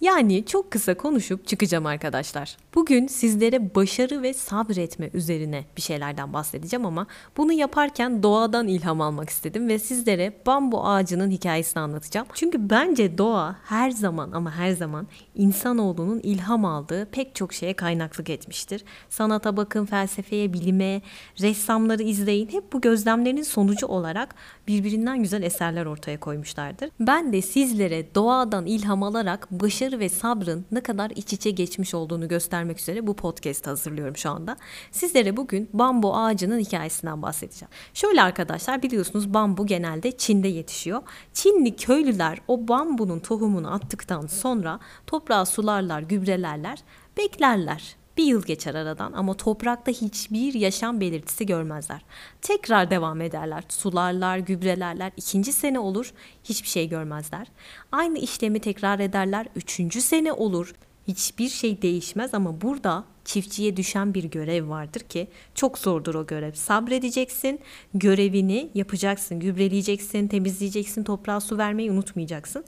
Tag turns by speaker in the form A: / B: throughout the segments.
A: Yani çok kısa konuşup çıkacağım arkadaşlar. Bugün sizlere başarı ve sabretme üzerine bir şeylerden bahsedeceğim ama bunu yaparken doğadan ilham almak istedim ve sizlere bambu ağacının hikayesini anlatacağım. Çünkü bence doğa her zaman ama her zaman insanoğlunun ilham aldığı pek çok şeye kaynaklık etmiştir. Sanata bakın, felsefeye, bilime, ressamları izleyin. Hep bu gözlemlerin sonucu olarak birbirinden güzel eserler ortaya koymuşlardır. Ben de sizlere doğadan ilham alarak başarı ve sabrın ne kadar iç içe geçmiş olduğunu göstermek üzere bu podcast hazırlıyorum şu anda. Sizlere bugün bambu ağacının hikayesinden bahsedeceğim. Şöyle arkadaşlar biliyorsunuz bambu genelde Çin'de yetişiyor. Çinli köylüler o bambunun tohumunu attıktan sonra toprağı sularlar, gübrelerler, beklerler. Bir yıl geçer aradan ama toprakta hiçbir yaşam belirtisi görmezler. Tekrar devam ederler. Sularlar, gübrelerler. İkinci sene olur, hiçbir şey görmezler. Aynı işlemi tekrar ederler. Üçüncü sene olur. Hiçbir şey değişmez ama burada çiftçiye düşen bir görev vardır ki çok zordur o görev. Sabredeceksin, görevini yapacaksın, gübreleyeceksin, temizleyeceksin, toprağa su vermeyi unutmayacaksın.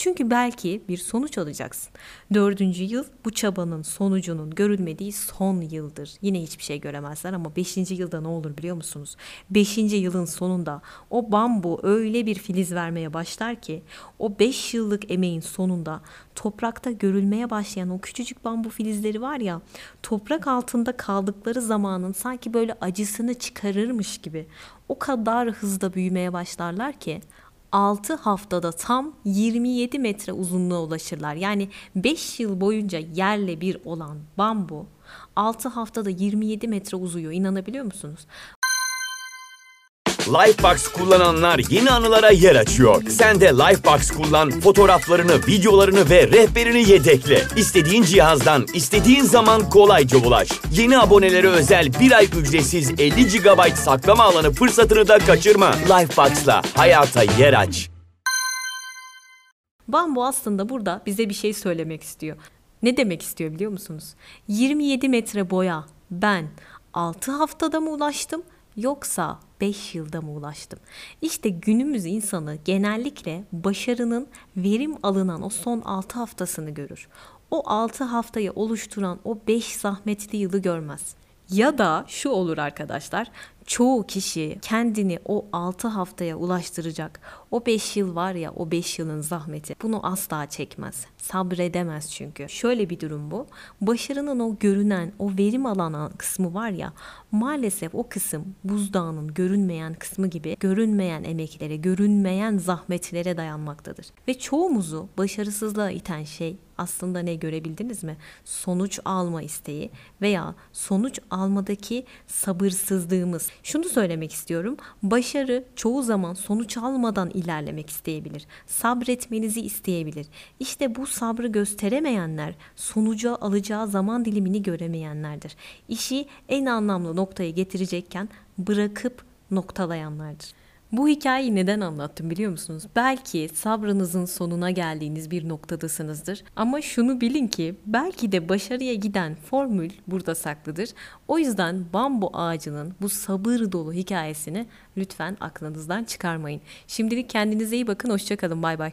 A: Çünkü belki bir sonuç alacaksın. Dördüncü yıl bu çabanın sonucunun görülmediği son yıldır. Yine hiçbir şey göremezler ama beşinci yılda ne olur biliyor musunuz? Beşinci yılın sonunda o bambu öyle bir filiz vermeye başlar ki o beş yıllık emeğin sonunda toprakta görülmeye başlayan o küçücük bambu filizleri var ya toprak altında kaldıkları zamanın sanki böyle acısını çıkarırmış gibi o kadar hızla büyümeye başlarlar ki 6 haftada tam 27 metre uzunluğa ulaşırlar. Yani 5 yıl boyunca yerle bir olan bambu 6 haftada 27 metre uzuyor. İnanabiliyor musunuz?
B: Lifebox kullananlar yeni anılara yer açıyor. Sen de Lifebox kullan, fotoğraflarını, videolarını ve rehberini yedekle. İstediğin cihazdan, istediğin zaman kolayca ulaş. Yeni abonelere özel bir ay ücretsiz 50 GB saklama alanı fırsatını da kaçırma. Lifebox'la hayata yer aç.
A: Bambu aslında burada bize bir şey söylemek istiyor. Ne demek istiyor biliyor musunuz? 27 metre boya ben 6 haftada mı ulaştım yoksa 5 yılda mı ulaştım? İşte günümüz insanı genellikle başarının verim alınan o son 6 haftasını görür. O 6 haftayı oluşturan o 5 zahmetli yılı görmez. Ya da şu olur arkadaşlar. Çoğu kişi kendini o 6 haftaya ulaştıracak. O 5 yıl var ya o 5 yılın zahmeti. Bunu asla çekmez. Sabredemez çünkü. Şöyle bir durum bu. Başarının o görünen, o verim alan kısmı var ya maalesef o kısım buzdağının görünmeyen kısmı gibi görünmeyen emeklere, görünmeyen zahmetlere dayanmaktadır. Ve çoğumuzu başarısızlığa iten şey aslında ne görebildiniz mi? Sonuç alma isteği veya sonuç almadaki sabırsızlığımız. Şunu söylemek istiyorum. Başarı çoğu zaman sonuç almadan ilerlemek isteyebilir. Sabretmenizi isteyebilir. İşte bu sabrı gösteremeyenler sonuca alacağı zaman dilimini göremeyenlerdir. İşi en anlamlı noktaya getirecekken bırakıp noktalayanlardır. Bu hikayeyi neden anlattım biliyor musunuz? Belki sabrınızın sonuna geldiğiniz bir noktadasınızdır. Ama şunu bilin ki belki de başarıya giden formül burada saklıdır. O yüzden bambu ağacının bu sabır dolu hikayesini lütfen aklınızdan çıkarmayın. Şimdilik kendinize iyi bakın. Hoşçakalın. Bay bay.